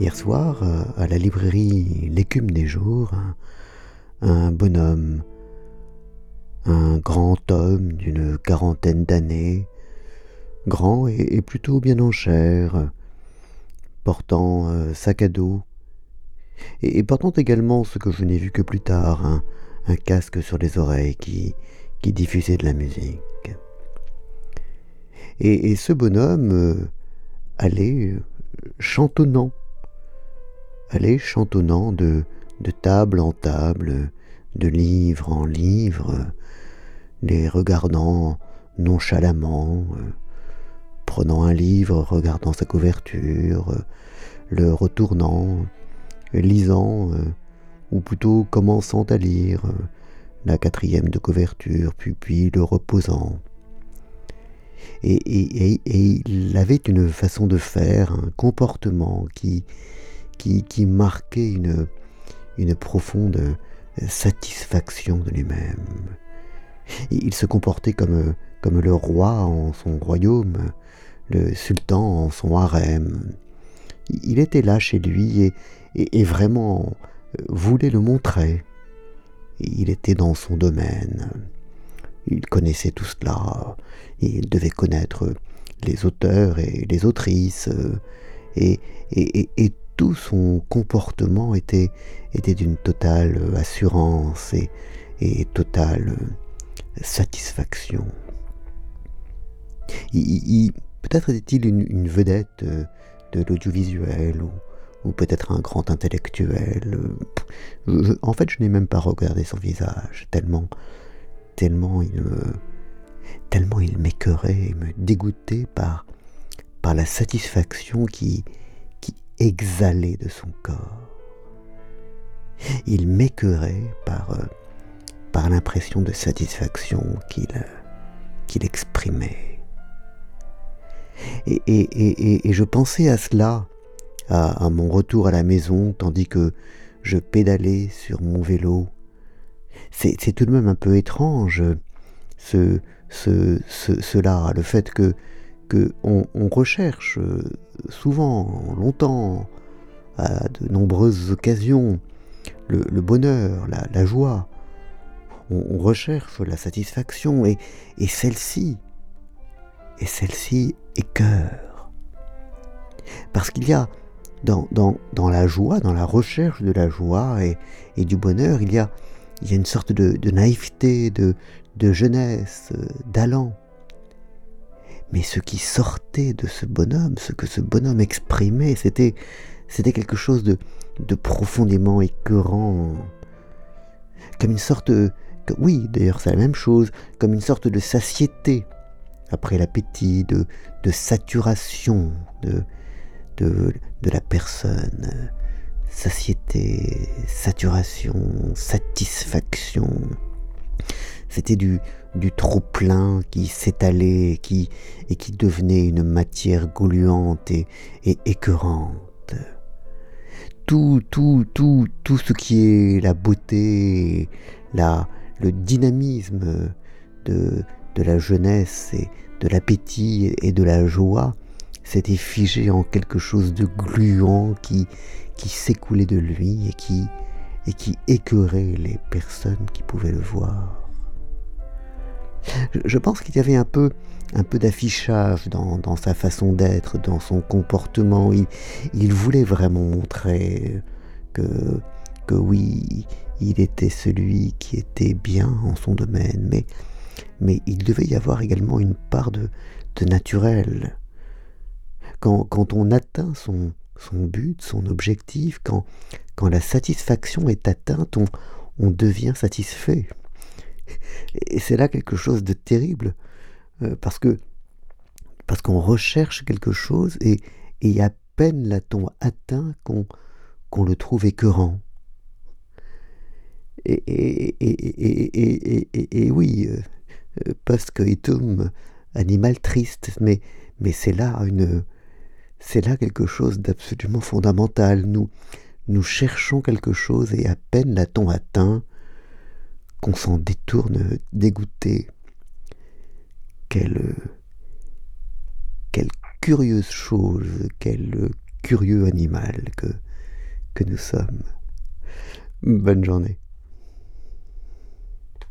Hier soir, euh, à la librairie L'écume des jours, un, bonhomme, un grand homme d'une quarantaine d'années, grand et, plutôt bien en chair, portant euh, sac à dos, et, portant également ce que je n'ai vu que plus tard, un, casque sur les oreilles qui, diffusait de la musique. Et, ce bonhomme euh, allait chantonnant allait chantonnant de, de table en table, de livre en livre, les regardant nonchalamment, prenant un livre, regardant sa couverture, le retournant, lisant, ou plutôt commençant à lire la quatrième de couverture, puis, puis le reposant. Et, et, et, il avait une façon de faire, un comportement qui, qui, marquait une, profonde satisfaction de lui-même. Il se comportait comme, le roi en son royaume, le sultan en son harem. Il était là chez lui et, vraiment voulait le montrer. Il était dans son domaine. Il connaissait tout cela. Il devait connaître les auteurs et les autrices et, et, et tout son comportement était, d'une totale assurance et, totale satisfaction. Peut-être était-il une, vedette de l'audiovisuel ou, peut-être un grand intellectuel. en fait, je n'ai même pas regardé son visage, tellement, tellement il me, tellement il m'écœurait et me dégoûtait par la satisfaction qui, exhalé de son corps. Il m'écœurait par, euh, par l'impression de satisfaction qu'il qu'il exprimait. Et, et, et, je pensais à cela, à, mon retour à la maison, tandis que je pédalais sur mon vélo. C'est tout de même un peu étrange, ce, ce, cela, le fait que qu'on on recherche euh, souvent, longtemps, à de nombreuses occasions, le, bonheur, la, joie. On, recherche la satisfaction et, celle-ci, et celle-ci est cœur. Parce qu'il y a dans, la joie, dans la recherche de la joie et, du bonheur, il y a, une sorte de, naïveté, de, de jeunesse, d'allant. Mais ce qui sortait de ce bonhomme, ce que ce bonhomme exprimait, c'était, c'était quelque chose de, profondément écœurant. Comme une sorte, oui, d'ailleurs c'est la même chose, comme une sorte de satiété après l'appétit, de, saturation de, de la personne. Satiété, saturation, satisfaction. C'était du, du trop-plein qui s'étalait qui, et qui devenait une matière gluante et, et écœurante. Tout, tout, tout, tout ce qui est la beauté, la, le dynamisme de, de la jeunesse et de l'appétit et de la joie s'était figé en quelque chose de gluant qui, qui s'écoulait de lui et qui, et qui écœurait les personnes qui pouvaient le voir. Je pense qu'il y avait un peu, un peu d'affichage dans, sa façon d'être, dans son comportement. Il, voulait vraiment montrer que, que oui, il était celui qui était bien en son domaine, mais, mais il devait y avoir également une part de, de naturel. Quand, quand, on atteint son, son but, son objectif, quand, quand la satisfaction est atteinte, on, on devient satisfait. Et c'est là quelque chose de terrible, euh, parce que parce qu'on recherche quelque chose et, et à peine l'a-t-on atteint qu'on qu'on le trouve écœurant. Et, et, et, oui, euh, parce que un animal triste, mais, mais c'est là une, c'est là quelque chose d'absolument fondamental. Nous, nous cherchons quelque chose et à peine l'a-t-on atteint qu'on s'en détourne dégoûté. Quelle, quelle curieuse chose, quelle curieux animal que, que nous sommes. Bonne journée.